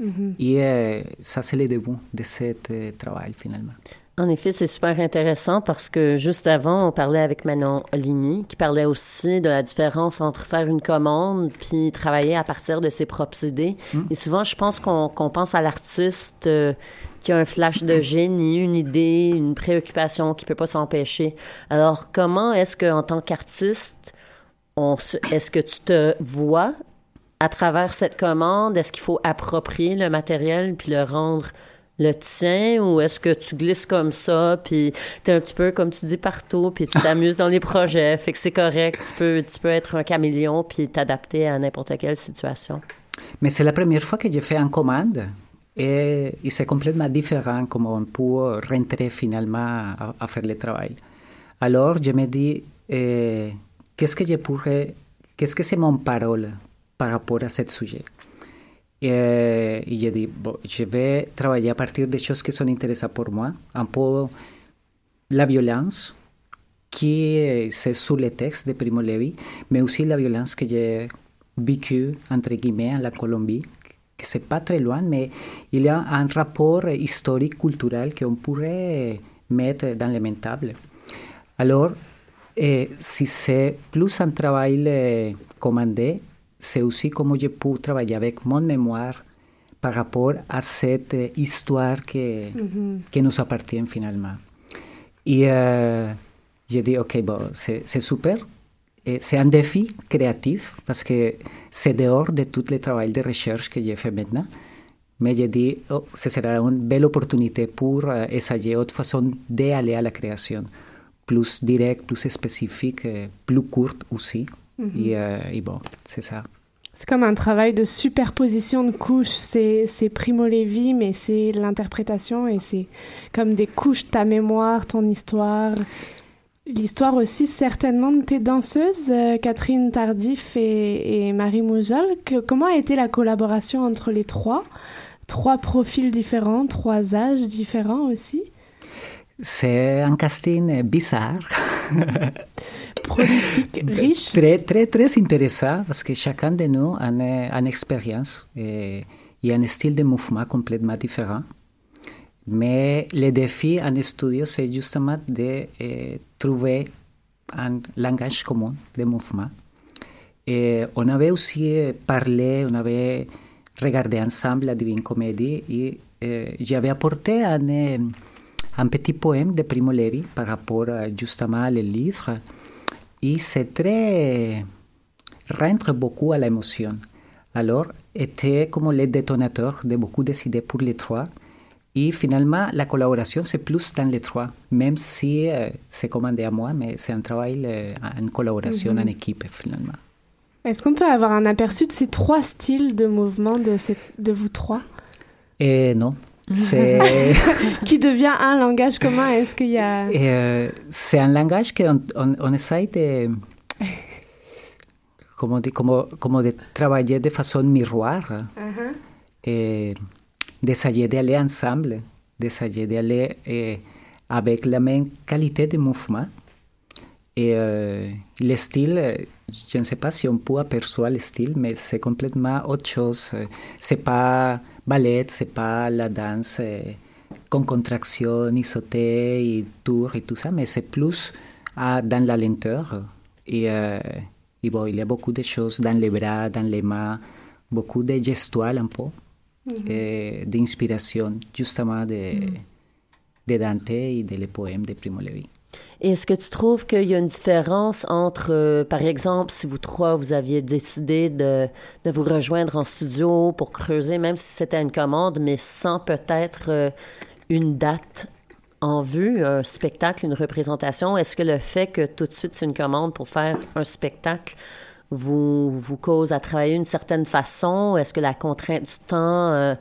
Mm-hmm. Et euh, ça, c'est le début de ce euh, travail finalement. En effet, c'est super intéressant parce que juste avant, on parlait avec Manon Ligny qui parlait aussi de la différence entre faire une commande puis travailler à partir de ses propres idées. Mm. Et souvent, je pense qu'on pense à l'artiste un flash de génie, une idée, une préoccupation qui peut pas s'empêcher. Alors, comment est-ce que, en tant qu'artiste, est-ce que tu te vois à travers cette commande? Est-ce qu'il faut approprier le matériel puis le rendre le tien? Ou est-ce que tu glisses comme ça puis tu es un petit peu comme tu dis partout puis tu t'amuses dans les projets? Fait que c'est correct tu peux tu peux être un caméléon puis t'adapter à n'importe quelle situation mais c'est la première fois que j'ai fait une commande et, c'est complètement différent comment on peut rentrer finalement à, faire le travail. Alors, je me dis, eh, qu'est-ce que je pourrais, qu'est-ce que c'est mon parole par rapport à ce sujet et, et je dis, je vais travailler à partir des choses qui sont intéressantes pour moi, un peu la violence, qui c'est sous le texte de Primo Levi, mais aussi la violence que j'ai vécue, entre guillemets, en la Colombie, que loin, mais il y a un rapport historique, culturel qu'on pourrait mettre dans l'émentable. Alors, eh, si c'est plus un travail eh, commandé, c'est aussi comme je peux travailler avec mon mémoire par rapport à cette eh, histoire que, mm-hmm. qui nous appartient finalement. Et euh, j'ai dit, OK, bon, c'est super, c'est un défi créatif parce que c'est dehors de tout le travail de recherche que j'ai fait maintenant. Mais j'ai dit, oh, ce sera une belle opportunité pour euh, essayer autre façon d'aller à la création, plus directe, plus spécifique, euh, plus courte aussi. Mhm. Euh, et, bon, c'est ça. C'est comme un travail de superposition de couches. C'est, c'est Primo Levi, mais c'est l'interprétation et c'est comme des couches, ta mémoire, ton histoire l'histoire aussi certainement de tes danseuses, euh, Catherine Tardif et, Marie Moujol. comment a été la collaboration entre les trois? Trois profils différents, trois âges différents aussi? C'est un casting bizarre. Prolifique, riche. Très, très, très intéressant parce que chacun de nous a une, expérience et, et un style de mouvement complètement différent. Mais le défi en studio, c'est justement de eh, trouver un langage commun de mouvement. Et on avait aussi parlé, on avait regardé ensemble la Divine Comédie et eh, j'avais apporté un, un, petit poème de Primo Levi par rapport justement au livre. Et c'est très. rentre beaucoup à l'émotion. Alors, était comme le détonateur de beaucoup d'idées pour les trois. Et finalement, la collaboration, c'est plus dans les trois, même si euh, c'est commandé à moi, mais c'est un travail euh, en collaboration, en équipe, finalement. Est-ce qu'on peut avoir un aperçu de ces trois styles de mouvement de, de vous trois? Et non. C'est... qui devient un langage commun Est-ce qu'il y a... Euh, c'est un langage qu'on on, on essaye de... Comment, de, comment, comment de travailler de façon miroir. Uh-huh. Et d'essayer d'aller ensemble, d'essayer d'aller eh, avec la même qualité de mouvement. Et euh, le style, je ne sais pas si on peut apercevoir le style, mais c'est complètement autre chose. C'est pas ballet, c'est pas la danse eh, con contraction, sauter, et tour et tout ça, mais c'est plus ah, dans la lenteur. Et, euh, et il y a beaucoup de choses dans les bras, dans les mains, beaucoup de gestuels un peu eh, d'inspiration justement de, de Dante et des poèmes de Primo Levi. Est-ce que tu trouves qu'il y a une différence entre, euh, par exemple, si vous trois, vous aviez décidé de, de, vous rejoindre en studio pour creuser, même si c'était une commande, mais sans peut-être euh, une date en vue, un spectacle, une représentation? Est-ce que le fait que tout de suite c'est une commande pour faire un spectacle vous, vous cause à travailler d'une certaine façon? Est-ce que la contrainte du temps euh,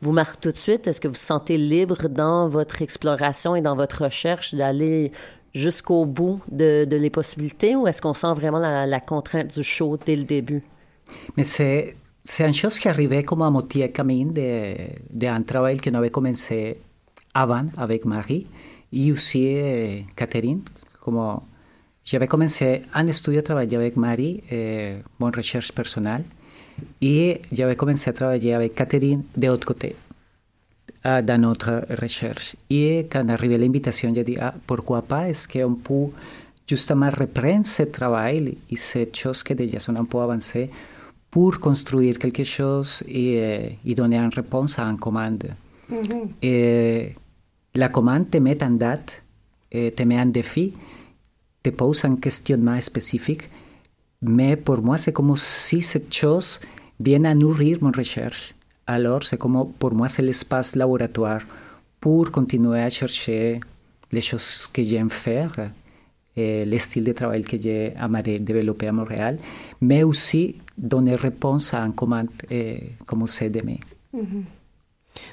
vous marque tout de suite? Est-ce que vous vous sentez libre dans votre exploration et dans votre recherche d'aller jusqu'au bout de, de, les possibilités ou est-ce qu'on sent vraiment la, contrainte du show dès le début? Mais c'est, c'est une chose qui arrivait comme à moitié chemin d'un de, travail que nous avons commencé avant avec Marie et aussi euh, Catherine. Comme j'avais commencé un étude à travailler avec Marie, euh, mon recherche personnelle, et j'avais commencé à travailler avec Catherine de l'autre côté. dans notre recherche. Et quand arrivait l'invitation, j'ai dit, ah, pourquoi pas, est-ce qu'on peut justement reprendre ce travail et cette chose qui déjà sont un peu avancées pour construire quelque chose et, et donner une réponse à une commande. Mm -hmm. et la commande te met en date, et te met un défi, te pose un questionnement spécifique, mais pour moi, c'est comme si cette chose vienne à nourrir mon recherche. Alors, c'est comme, pour moi, c'est l'espace laboratoire pour continuer à chercher les choses que j'aime faire, et le style de travail que j'ai aimé développer à Montréal, mais aussi donner réponse à une commande eh, comme c'est demain. Mm -hmm.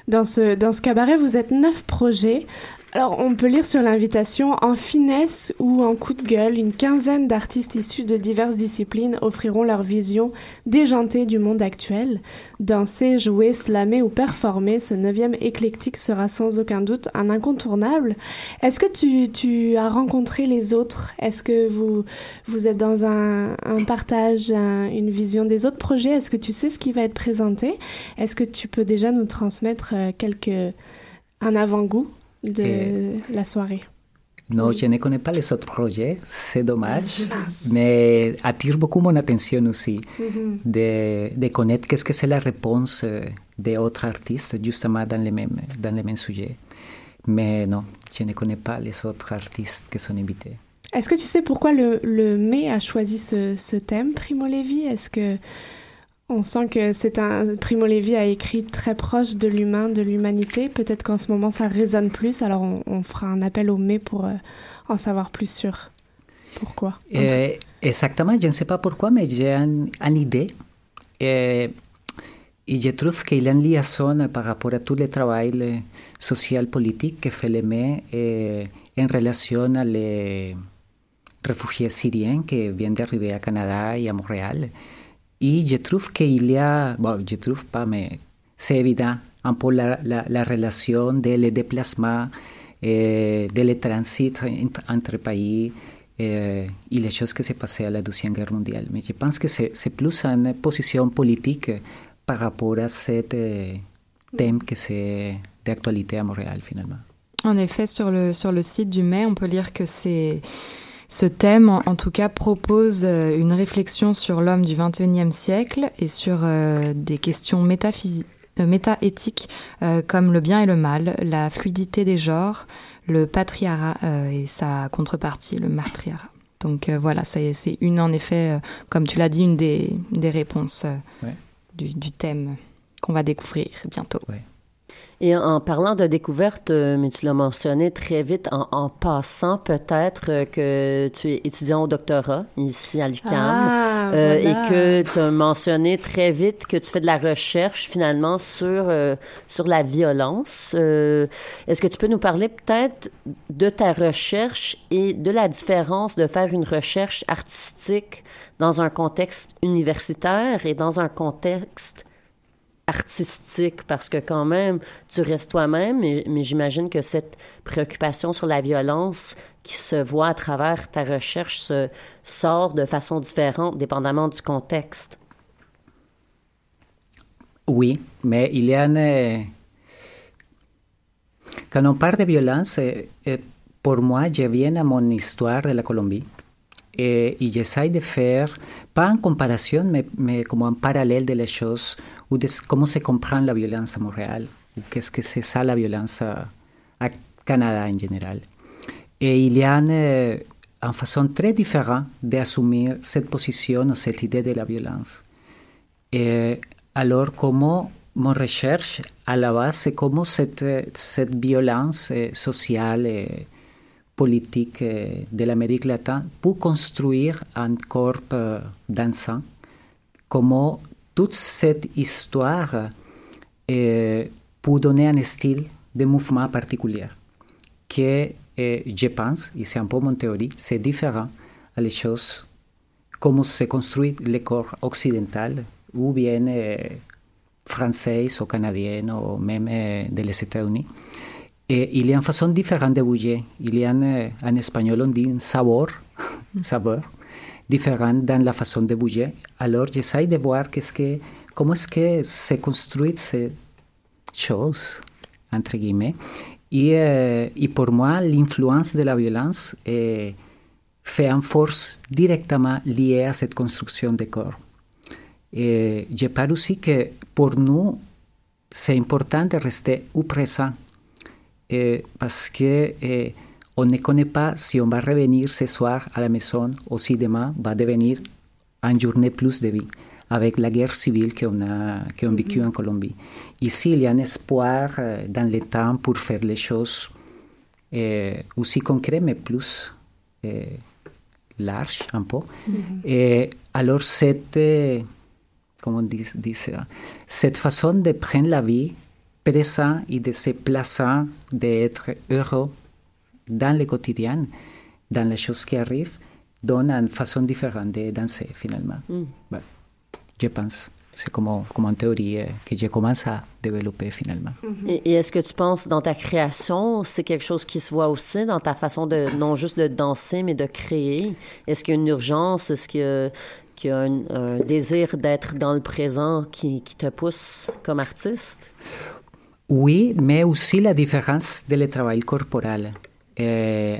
Dans ce, dans ce cabaret, vous êtes neuf projets. Alors, on peut lire sur l'invitation En finesse ou en coup de gueule, une quinzaine d'artistes issus de diverses disciplines offriront leur vision déjantée du monde actuel. Danser, jouer, slammer ou performer, ce neuvième éclectique sera sans aucun doute un incontournable. Est-ce que tu, tu, as rencontré les autres? Est-ce que vous, vous êtes dans un, un partage, un, une vision des autres projets? Est-ce que tu sais ce qui va être présenté? Est-ce que tu peux déjà nous transmettre quelques, un avant-goût? De eh, la soirée. Non, oui. je ne connais pas les autres projets, c'est dommage, mais attire beaucoup mon attention aussi mm -hmm. de, de, connaître qu'est-ce que c'est la réponse des autres artistes justement dans les mêmes, dans les mêmes sujets. Mais non, je ne connais pas les autres artistes qui sont invités. Est-ce que tu sais pourquoi le, le mai a choisi ce, ce thème, Primo Levi? Est-ce que on sent que c'est un Primo Levi a écrit très proche de l'humain, de l'humanité. Peut-être qu'en ce moment ça résonne plus. Alors on, fera un appel au mai pour euh, en savoir plus sur pourquoi. Exactement, je ne sais pas pourquoi, mais j'ai une un idée. Et, et, je trouve qu'il y a une liaison par rapport à tout le travail social politique que fait le mai en relation à les réfugiés syriens qui viennent d'arriver à Canada et à Montréal. Et je trouve qu'il y a, bon, je trouve pas, mais c'est évident, un peu la, la, la relation des de déplacements, et de les transits entre pays et, et les choses qui s'est passées à la Deuxième Guerre mondiale. Mais je pense que c'est plus une position politique par rapport à ce thème que c'est d'actualité à Montréal finalement. En effet, sur le, sur le site du mai, on peut lire que c'est ce thème, en, tout cas, propose euh, une réflexion sur l'homme du XXIe siècle et sur euh, des questions métaphysiques euh, méta-éthiques euh, comme le bien et le mal, la fluidité des genres, le patriarcat euh, et sa contrepartie, le matriarcat. Donc euh, voilà, c'est une en effet, comme tu l'as dit, une des, des réponses ouais. du, du, thème qu'on va découvrir bientôt. Ouais. Et en parlant de découverte, euh, mais tu l'as mentionné très vite en, en passant peut-être euh, que tu es étudiant au doctorat ici à l'UQAM ah, euh, voilà. et que tu as mentionné très vite que tu fais de la recherche finalement sur euh, sur la violence. Euh, Est-ce que tu peux nous parler peut-être de ta recherche et de la différence de faire une recherche artistique dans un contexte universitaire et dans un contexte artistique parce que quand même tu restes toi-même mais, j'imagine que cette préoccupation sur la violence qui se voit à travers ta recherche se sort de façon différente dépendamment du contexte. Oui, mais il y a une... Quand on parle de violence, pour moi, je viens à mon histoire de la Colombie et, et j'essaie de faire, pas en comparaison, mais, mais comme en parallèle de les choses, ou de comment se comprend la violence à Montréal, ou qu'est-ce que c'est ça la violence à, Canada en général. Et il y a une, une façon très différente d'assumer cette position ou cette idée de la violence. Et alors, comment mon recherche, à la base, c'est comment cette, cette violence sociale et politique de l'Amérique latine peut construire un corps dansant, comment toute cette histoire euh, peut donner un style de mouvement particulier, que euh, je pense, et c'est un peu mon théorie, c'est différent à les choses, comment se construit le corps occidental, ou bien euh, français ou canadien, ou même euh, des États-Unis. Il y a une façon différente de bouger. Il y a un, en espagnol, on dit un sabor, saveur différent dans la façon de bouger. Alors, j'essaie de voir qu'est-ce que, comment est-ce que se construit ces choses, entre guillemets. Et, euh, et pour moi, l'influence de la violence est, fait une force directement liée à cette construction de corps. Et je parle aussi que pour nous, c'est important de rester au présent et parce que et, on ne connaît pas si on va revenir ce soir à la maison ou si demain va devenir une journée plus de vie avec la guerre civile qu'on a, qu'on vécu mm -hmm. en Colombie. Ici, il y a un espoir euh, dans le temps pour faire les choses aussi concrètes, mais plus larges un peu. Mm -hmm. Et alors, cette, comment on dit, dit ça, cette façon de prendre la vie présent et de se placer, d'être heureux dans le quotidien, dans les choses qui arrivent, donne une façon différente de danser finalement. Mm. Ben, je pense. C'est comme, comme une théorie que je commence à développer finalement. Mm -hmm. Et, et est-ce que tu penses dans ta création, c'est quelque chose qui se voit aussi dans ta façon de, non juste de danser, mais de créer? Est-ce qu'il y a une urgence? Est-ce qu'il y a, qu'il y a un, un désir d'être dans le présent qui, qui te pousse comme artiste? Oui, mais aussi la différence de le travail corporel. Euh,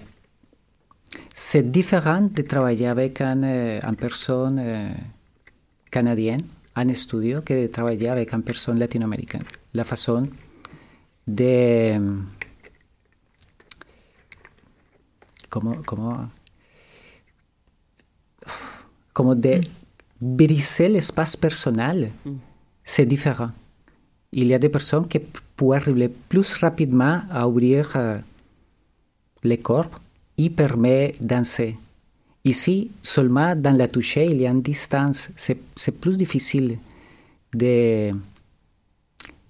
c'est différent de travailler avec une, une personne euh, canadienne en studio que de travailler avec une personne latino-américaine. La façon de... Comment... comment como de briser l'espace personnel, mm. c'est différent. Il y a des personnes qui peuvent arriver plus rapidement à ouvrir euh, le corps y permet danser. Ici, seulement dans la toucher, il y a une distance. C'est plus difficile de,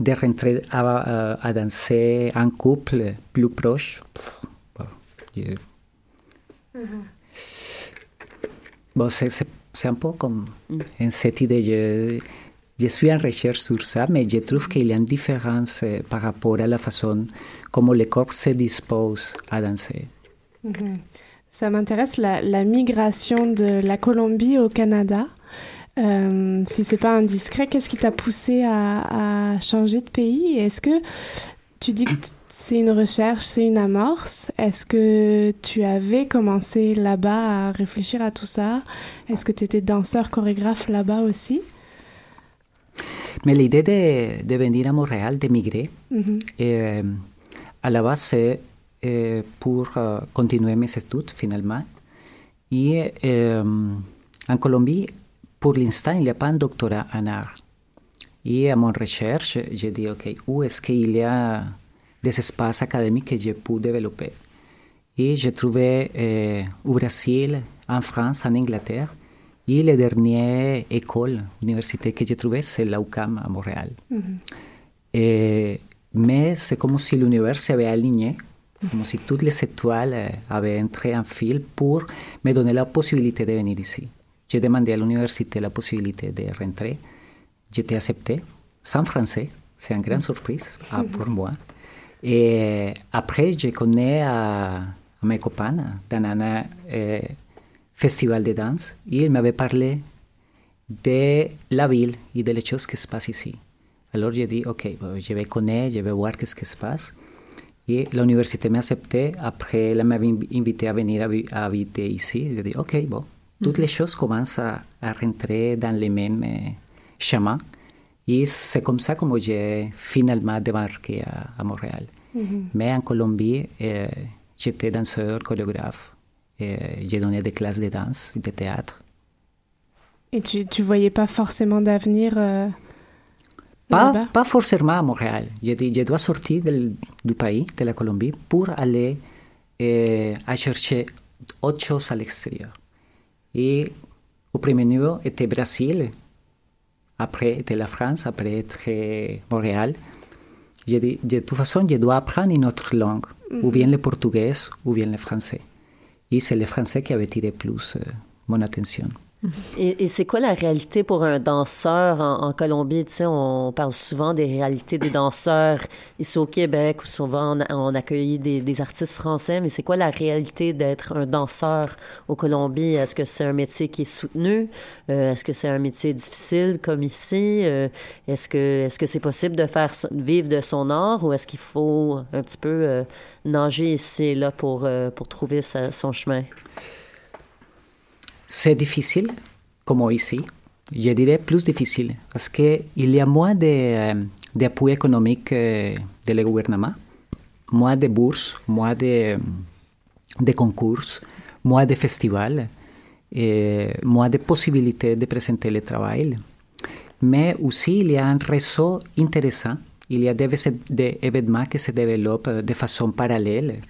de rentrer à, à, danser en couple plus proche. Bon, je... mm -hmm. bon c'est un peu comme mm. cette idée. Je, je suis en recherche sur ça, mais je trouve qu'il y a une différence par rapport à la façon comment le corps se dispose à danser. -hmm. Ça m'intéresse la, migration de la Colombie au Canada. Euh, si c'est pas indiscret, qu'est-ce qui t'a poussé à, changer de pays? Est-ce que tu dis que c'est une recherche, c'est une amorce? Est-ce que tu avais commencé là-bas à réfléchir à tout ça? Est-ce que tu étais danseur, chorégraphe là-bas aussi? Mais l'idée de, de, venir à Montréal, d'émigrer, mm -hmm. euh, à la base, c'est euh, pour euh, continuer mes études finalement. Et euh, en Colombie, pour l'instant, il n'y a pas un doctorat en art. Et à mon recherche, j'ai dit, OK, où est-ce qu'il y a des espaces académiques que je peux développer Et j'ai trouvé au Brésil, en France, en Angleterre, et la dernière école, université que j'ai trouvée, c'est l'UQAM à Montréal. Mm -hmm. Et, mais c'est comme si l'univers s'avait aligné, comme si toutes les étoiles avaient entré en fil pour me donner la possibilité de venir ici. J'ai demandé à l'université la possibilité de rentrer. J'étais accepté, sans français. C'est une grande surprise ah, pour moi. Et après, je connais à, à mes copains un euh, festival de danse et ils m'avaient parlé de la ville et de les choses qui se passent ici. Alors j'ai dit, OK, je vais connaître, je vais voir qu'est-ce qui se passe. Et l'université m'a accepté. Après, elle m'avait invité à venir habiter ici. J'ai dit, OK, bon. Toutes les choses commencent à, à rentrer dans les mêmes euh, chemins. Et c'est comme ça que j'ai finalement débarqué à, à Montréal. Mm -hmm. Mais en Colombie, euh, j'étais danseur, chorégraphe. J'ai donné des classes de danse, de théâtre. Et tu ne voyais pas forcément d'avenir euh, Pas, pas forcément à Montréal. Je, dis, je dois sortir du pays, de la Colombie, pour aller eh, à chercher autre chose à l'extérieur. Et au premier niveau était Brésil, après était la France, après était Montréal. Je dis, de toute façon, je dois apprendre une autre langue, ou bien le portugais, ou bien le français. Et c'est le français qui avait tiré plus mon attention. Et, et c'est quoi la réalité pour un danseur en, en Colombie? Tu sais, on parle souvent des réalités des danseurs ici au Québec, où souvent on, on accueille des, des artistes français, mais c'est quoi la réalité d'être un danseur au Colombie? Est-ce que c'est un métier qui est soutenu? Euh, est-ce que c'est un métier difficile comme ici? Euh, est-ce que est-ce que c'est possible de faire vivre de son art ou est-ce qu'il faut un petit peu euh, nager ici et là pour, euh, pour trouver sa- son chemin? C'est difficile, comme ici. Je dirais plus difficile, parce qu'il y a moins d'appui économique de le gouvernement, moins de bourses, moins de, de concours, moins de festivals, et moins de possibilités de présenter le travail. Mais aussi, il y a un réseau intéressant. Il y a se de façon parallèle.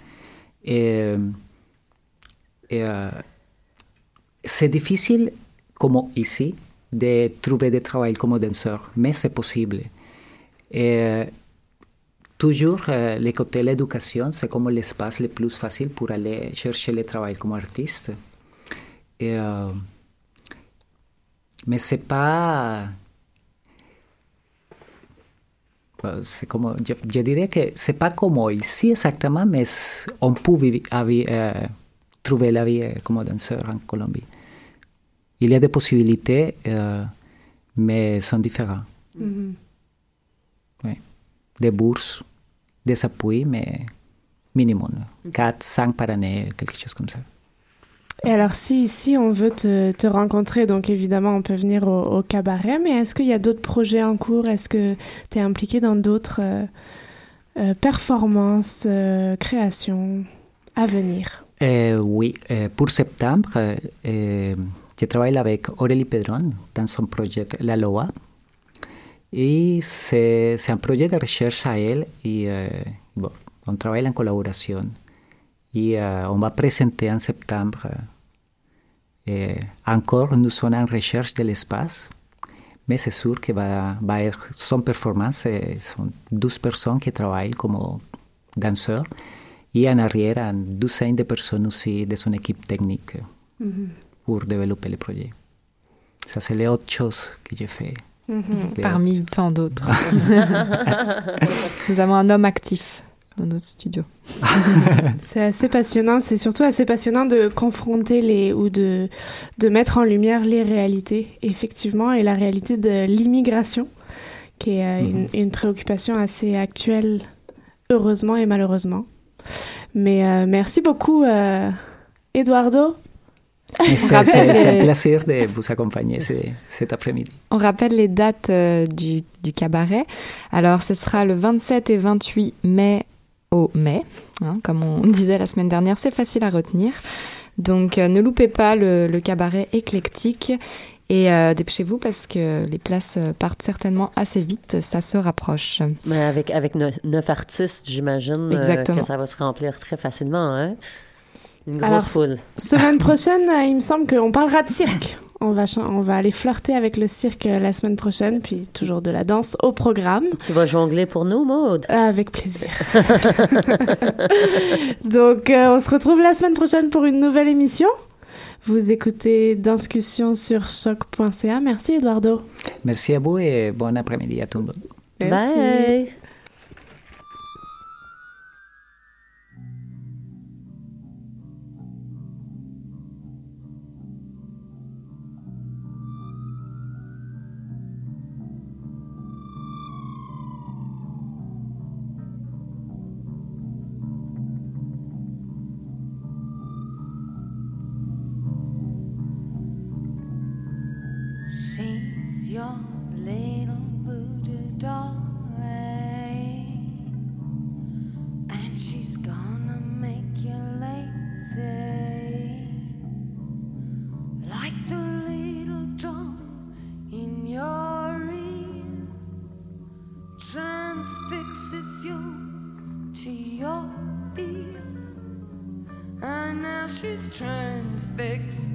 Et, et, euh, c'est difficile, comme ici, de trouver du travail comme danseur, mais c'est possible. Et toujours, euh, le côté l'éducation, c'est comme l'espace le plus facile pour aller chercher le travail comme artiste. Et, euh, mais c'est pas. euh, comme, je, dirais que c'est pas comme ici exactement, mais on peut vivre, euh, trouver la vie euh, comme danseur en Colombie. Il y a des possibilités, euh, mais sont différentes. Mhm. Oui. Des bourses, des appuis, mais minimum. 4, 5 par année, quelque chose comme ça. Et alors, si ici on veut te, te rencontrer, donc évidemment on peut venir au, au cabaret, mais est-ce qu'il y a d'autres projets en cours? Est-ce que tu es impliqué dans d'autres euh, euh, performances, euh, créations à venir? Euh, oui, euh, pour septembre, je travaille avec Aurélie Pedron dans son projet La Loa. Et c'est un projet de recherche à elle et bon, on travaille en collaboration. Et euh, on va présenter en septembre. euh, encore, nous sommes en recherche de l'espace, mais c'est sûr que va, va être son performance. euh, sont 12 personnes qui travaillent comme danseurs et en arrière, une douzaine de personnes aussi de son équipe technique pour développer le projet. Ça, c'est les autres choses que j'ai fait. Les Parmi tant d'autres. Nous avons un homme actif dans notre studio. C'est assez passionnant, c'est surtout assez passionnant de confronter les ou de, de mettre en lumière les réalités, effectivement, et la réalité de l'immigration, qui est euh, une, une préoccupation assez actuelle, heureusement et malheureusement. Mais euh, merci beaucoup, euh, Eduardo. C'est un plaisir de vous accompagner ce- cet après-midi. On rappelle les dates euh, du, du cabaret. Alors, ce sera le 27 et 28 mai au mai. hein, comme on disait la semaine dernière, c'est facile à retenir. Donc, ne loupez pas le, le cabaret éclectique. Et euh, dépêchez-vous parce que les places euh, partent certainement assez vite. Ça se rapproche. Mais avec, avec neuf, neuf artistes, j'imagine euh, Exactement. que ça va se remplir très facilement. Hein? Une grosse Alors, foule. Semaine prochaine, il me semble qu'on parlera de cirque. On va, on va aller flirter avec le cirque la semaine prochaine, puis toujours de la danse au programme. Tu vas jongler pour nous, Maude? Avec plaisir. Donc, euh, on se retrouve la semaine prochaine pour une nouvelle émission. Vous écoutez Danscussion sur choc.ca. Merci, Eduardo. Merci à vous et bon après-midi à tout le monde. Merci. Bye! fixed.